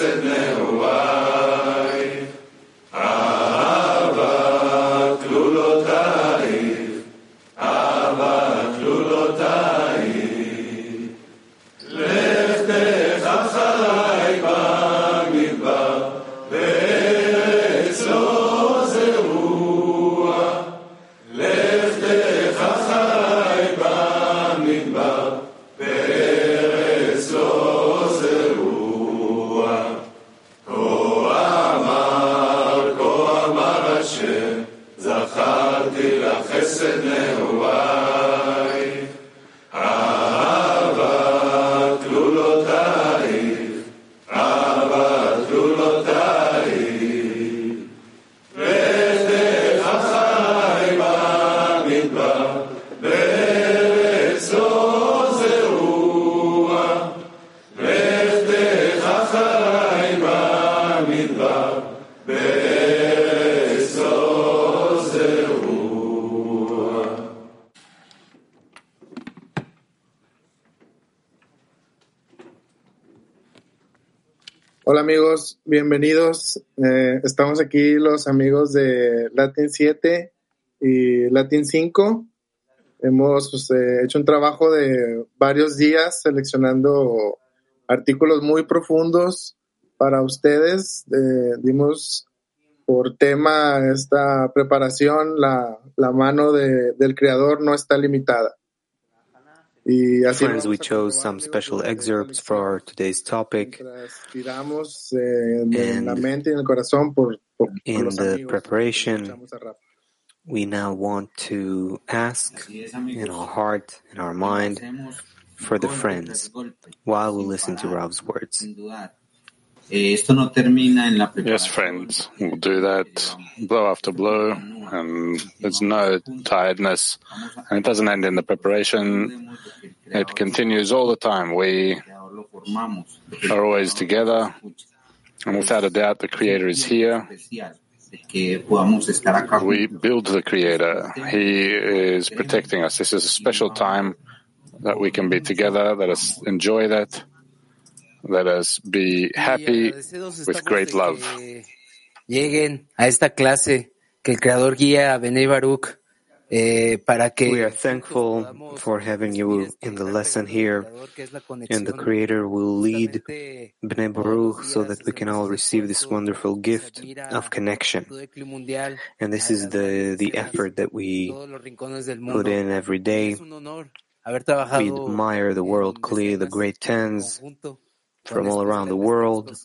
said, now. Hola amigos, bienvenidos. Eh, estamos aquí los amigos de Latin 7 y Latin 5. Hemos pues, eh, hecho un trabajo de varios días seleccionando artículos muy profundos para ustedes. Eh, dimos por tema esta preparación, la, la mano de, del creador no está limitada. Friends, we chose some special excerpts for today's topic. And in the preparation, we now want to ask in our heart, in our mind, for the friends while we listen to Rav's words. Yes, friends, we'll do that blow after blow, and there's no tiredness, and it doesn't end in the preparation. It continues all the time. We are always together, and without a doubt, the Creator is here. We build the Creator. He is protecting us. This is a special time that we can be together. Let us enjoy that. Let us be happy with great love. Lleguen a esta clase que el Creador guía a Benei Baruch eh, para que we are thankful for having you in the lesson here, and the Creator will lead Bnei Baruch so that we can all receive this wonderful gift of connection. And this is the the effort that we put in every day. We admire the world kli, the great tens from all around the world.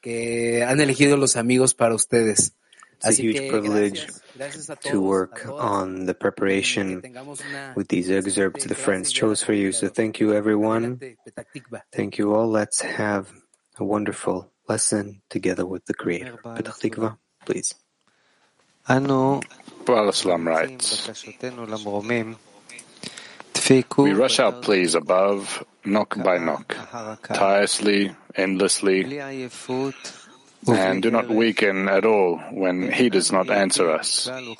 Que han elegido los amigos para ustedes. It's a huge privilege to work on the preparation with these excerpts the friends chose for you. So thank you, everyone. Thank you all. Let's have a wonderful lesson together with the Creator. Petach Tikva, please. Baal writes, we rush out, please, above, knock by knock, tirelessly, endlessly, and do not weaken at all when He does not answer us. We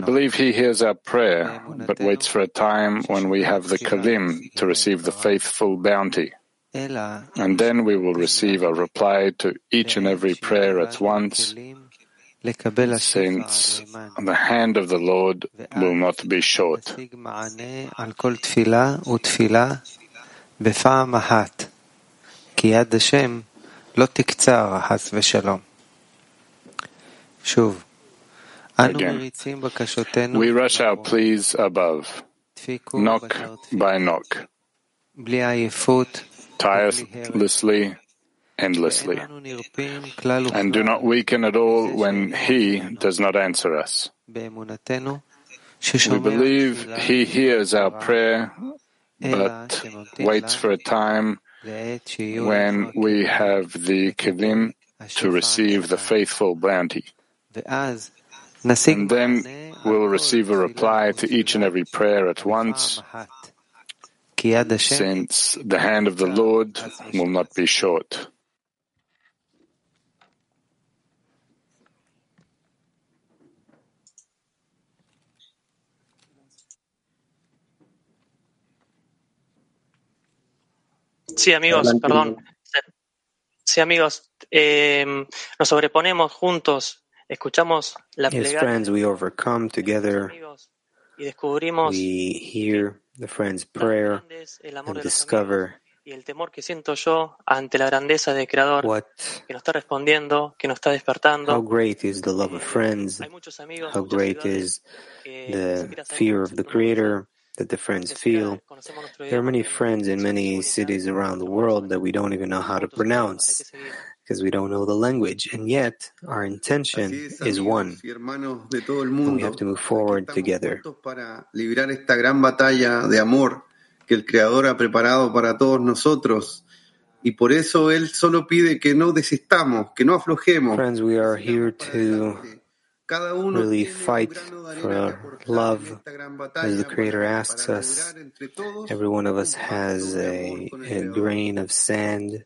believe He hears our prayer, but waits for a time when we have the kelim to receive the faithful bounty. And then we will receive a reply to each and every prayer at once, since the hand of the Lord will not be short. Again, we rush our pleas above, knock by knock, tirelessly endlessly, and do not weaken at all when He does not answer us. We believe He hears our prayer, but waits for a time when we have the kelim to receive the faithful bounty. And then we'll receive a reply to each and every prayer at once, since the hand of the Lord will not be short. Sí, amigos, perdón. Sí, amigos, eh, nos sobreponemos juntos, escuchamos la As friends, we overcome together. y descubrimos We hear the friend's prayer el amor and discover y el temor que siento yo ante la grandeza del Creador what, que nos está respondiendo, que nos está how despertando. great is the love of friends, Hay muchos amigos, how great is the fear of the. Creator that the friends feel. There are many friends in many cities around the world that we don't even know how to pronounce because we don't know the language, and yet our intention is one, amigos y hermanos de todo el and we have to move forward estamos together. juntos para librar esta gran batalla de amor que el Creador ha preparado para todos nosotros. Y por eso Él solo pide que no desistamos, que no aflojemos. Friends, we are here sigamos para to adelante. Cada uno really fight grano de arena que for love as the Creator asks us. lograr entre todos Every one of us has a, amor con el a grain of sand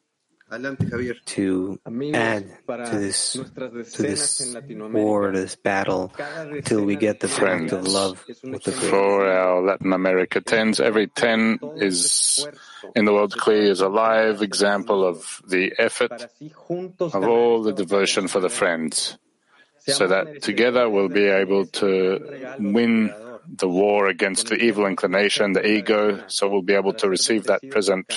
to add to this to this war, this battle, cada till we get the de fact of love with the ejemplo Creator. For our Latin America tens, every ten is in the world clearly is a live example of the effort para así juntos of all the devotion for the friends, so that together we'll be able to win the war against the evil inclination, the ego, so we'll be able to receive that present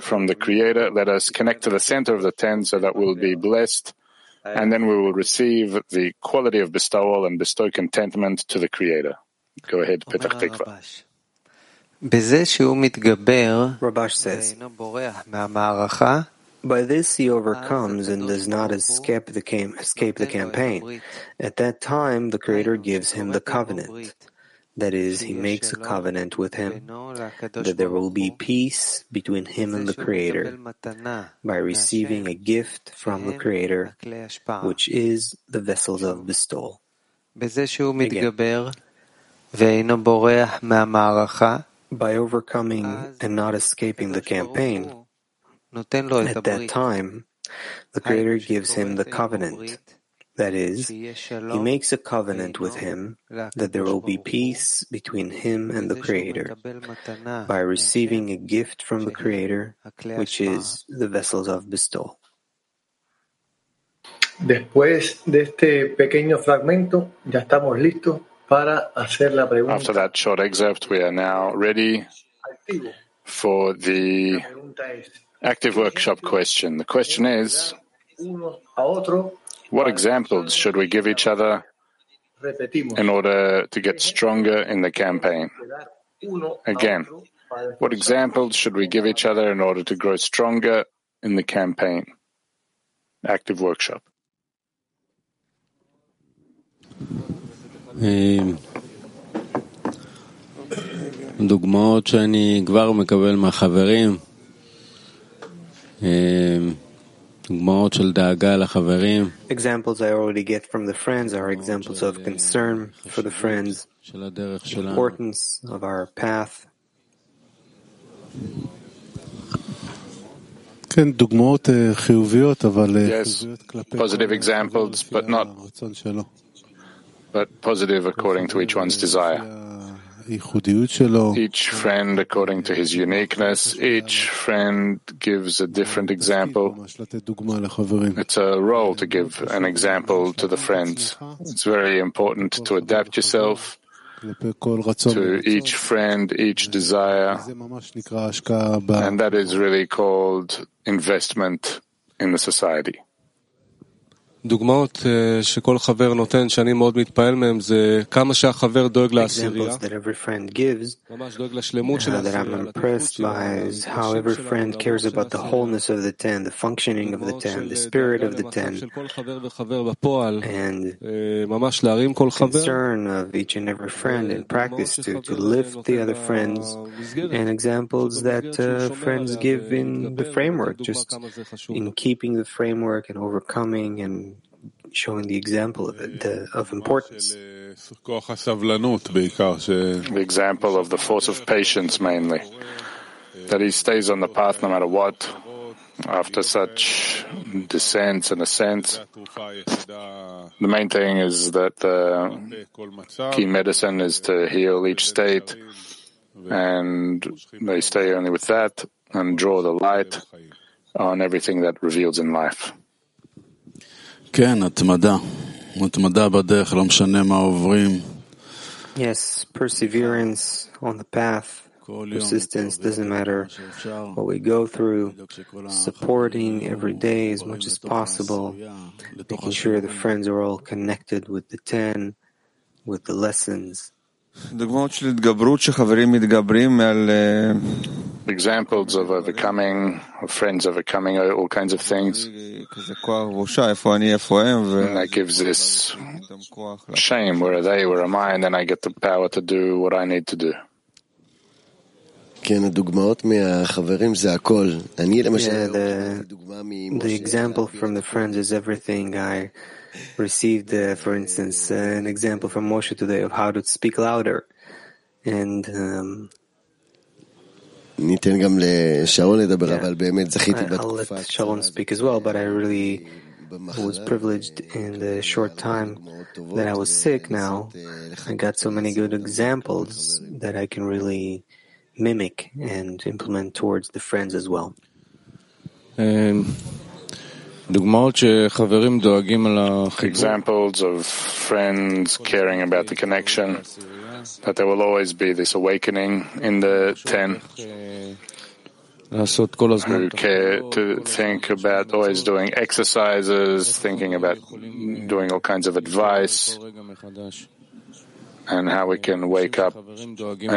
from the Creator. Let us connect to the center of the ten so that we'll be blessed, and then we will receive the quality of bestowal and bestow contentment to the Creator. Go ahead, Petach Tikva. Rabash says, by this he overcomes and does not escape the, cam- escape the, campaign. At that time, the Creator gives him the covenant. That is, he makes a covenant with him that there will be peace between him and the Creator by receiving a gift from the Creator, which is the vessels of bestowal. Again, by overcoming and not escaping the campaign, at that time, the Creator gives him the covenant. That is, he makes a covenant with him that there will be peace between him and the Creator by receiving a gift from the Creator, which is the vessels of bestowal. Después de este pequeño fragmento, ya estamos listos para hacer la pregunta. After that short excerpt, we are now ready for the active workshop question. The question is, uno a otro, what examples should we give each other repetimos. in order to get stronger in the campaign? Dar uno a Again, otro para What examples should we give each other in order to grow stronger in the campaign? Active workshop. דוגמאות שאני כבר מקבל מהחברים, Examples I already get from the friends are examples of concern for the friends, importance of our path. Yes, positive examples, but not but positive according to each one's desire. Each friend according to his uniqueness. Each friend gives a different example. It's a role to give an example to the friends. It's very important to adapt yourself to each friend, each desire. And that is really called investment in the society. דוגמאות אה, שכל חבר נותן שאני מאוד מתפעל מהם זה כמה שהחבר דואג לעשירייה, Examples that every friend gives ממש דואג לשלמות של uh, that I'm העשירייה, לתפקוד impressed שלה, by is how לשם every שלה, friend cares לעבוד about the של wholeness of the ten, the functioning of the דוגמאות ten, של the spirit דאגה of the למצב ten, של כל חבר וחבר בפועל, and אה, ממש להרים כל חבר, concern of each and every friend in practice to, to lift the other friends, and examples that uh, friends give in the framework, just in keeping the framework and overcoming and showing the example of, it, the, of importance. The example of the force of patience mainly, that he stays on the path no matter what, after such descents and ascents. The main thing is that the key medicine is to heal each state, and they stay only with that and draw the light on everything that reveals in life. כן, התמדה. התמדה בדרך, לא משנה מה עוברים. Yes, perseverance on the path, persistence, doesn't matter what we go through, supporting every day as much as possible, making sure the friends are all connected with the ten, with the lessons. Examples of overcoming, of friends overcoming all kinds of things. And that gives this shame. Where are they? Where am I? And then I get the power to do what I need to do. Yeah, the, the example from the friends is everything. I received, uh, for instance, uh, an example from Moshe today of how to speak louder. And um, ניתן גם לשרון לדבר, Yeah. אבל באמת זכיתי I- I'll בתקופה let Sharon speak as well, but I really was privileged in the short time that I was sick now. I got so many good examples that I can really mimic and implement towards the friends as well. אמ, דוגמאות שחברים דואגים על החיבור. Examples of friends caring about the connection, that there will always be this awakening in the ten לעשות כל הזמן who care to think about always doing exercises, thinking about doing all kinds of advice, and how we can wake up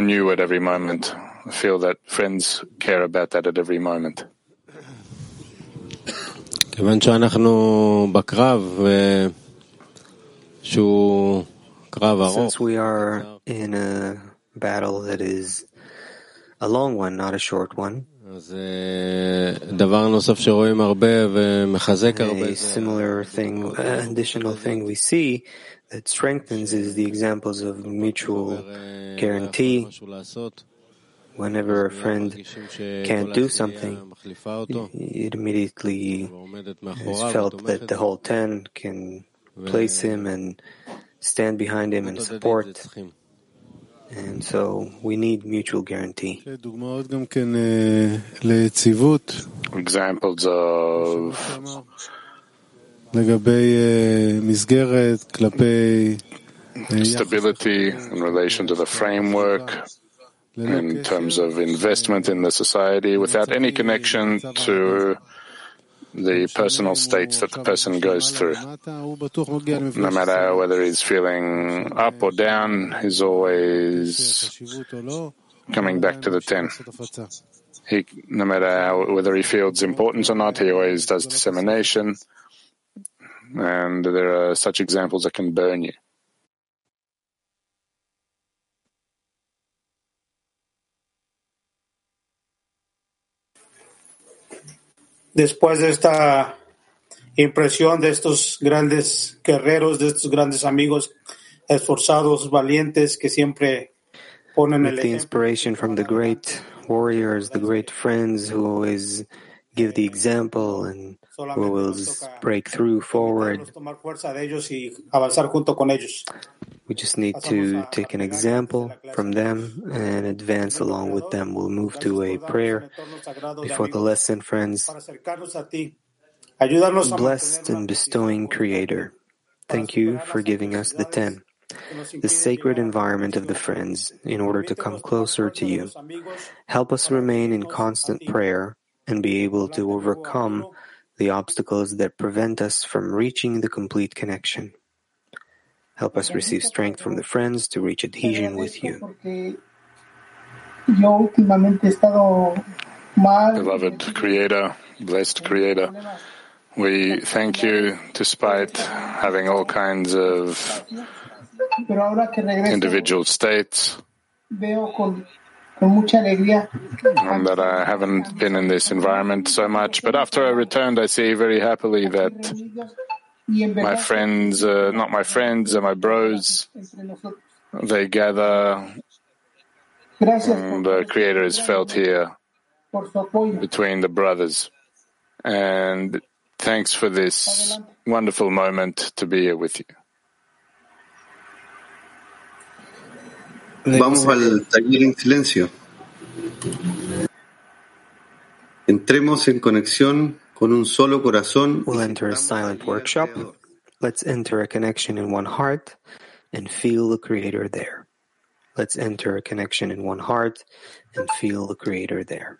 anew at every moment. I feel that friends care about that at every moment. כיוון שאנחנו בקרב, אה, שהוא קרב ארוך, since we are in a battle that is a long one, not a short one. A similar thing, additional thing we see that strengthens is the examples of mutual guarantee. Whenever a friend can't do something, it immediately is felt that the whole ten can place him and stand behind him and support. And so we need mutual guarantee. Examples of stability in relation to the framework, in terms of investment in the society, without any connection to the personal states that the person goes through. No matter whether he's feeling up or down, he's always coming back to the 10. He, no matter whether he feels importance or not, he always does dissemination. And there are such examples that can burn you. Después de esta impresión de estos grandes guerreros, de estos grandes amigos esforzados, valientes, que siempre ponen el the inspiration from the great warriors, the great friends who always give the example and we will break through forward. tomar fuerza de ellos y avanzar junto con ellos. We just need to take an example from them and advance along with them. We'll move to a prayer before the lesson, friends. Para acercarnos a ti, ayúdanos a Blessed and bestowing Creator, thank you for giving us the ten, the sacred environment of the friends, in order to come closer to you. Help us remain in constant prayer and be able to overcome the obstacles that prevent us from reaching the complete connection. Help us receive strength from the friends to reach adhesion with you. Beloved Creator, blessed Creator, we thank you despite having all kinds of individual states veo con, con mucha alegría and that I haven't been in this environment so much. But after I returned, I see very happily that my friends, uh, not my friends, uh, my bros, they gather the Creator is felt here por su apoyo. between the brothers. And thanks for this wonderful moment to be here with you. Vamos al taller en silencio. Entremos en conexión con un solo corazón. We'll enter a silent workshop. Let's enter a connection in one heart and feel the Creator there. Let's enter a connection in one heart and feel the Creator there.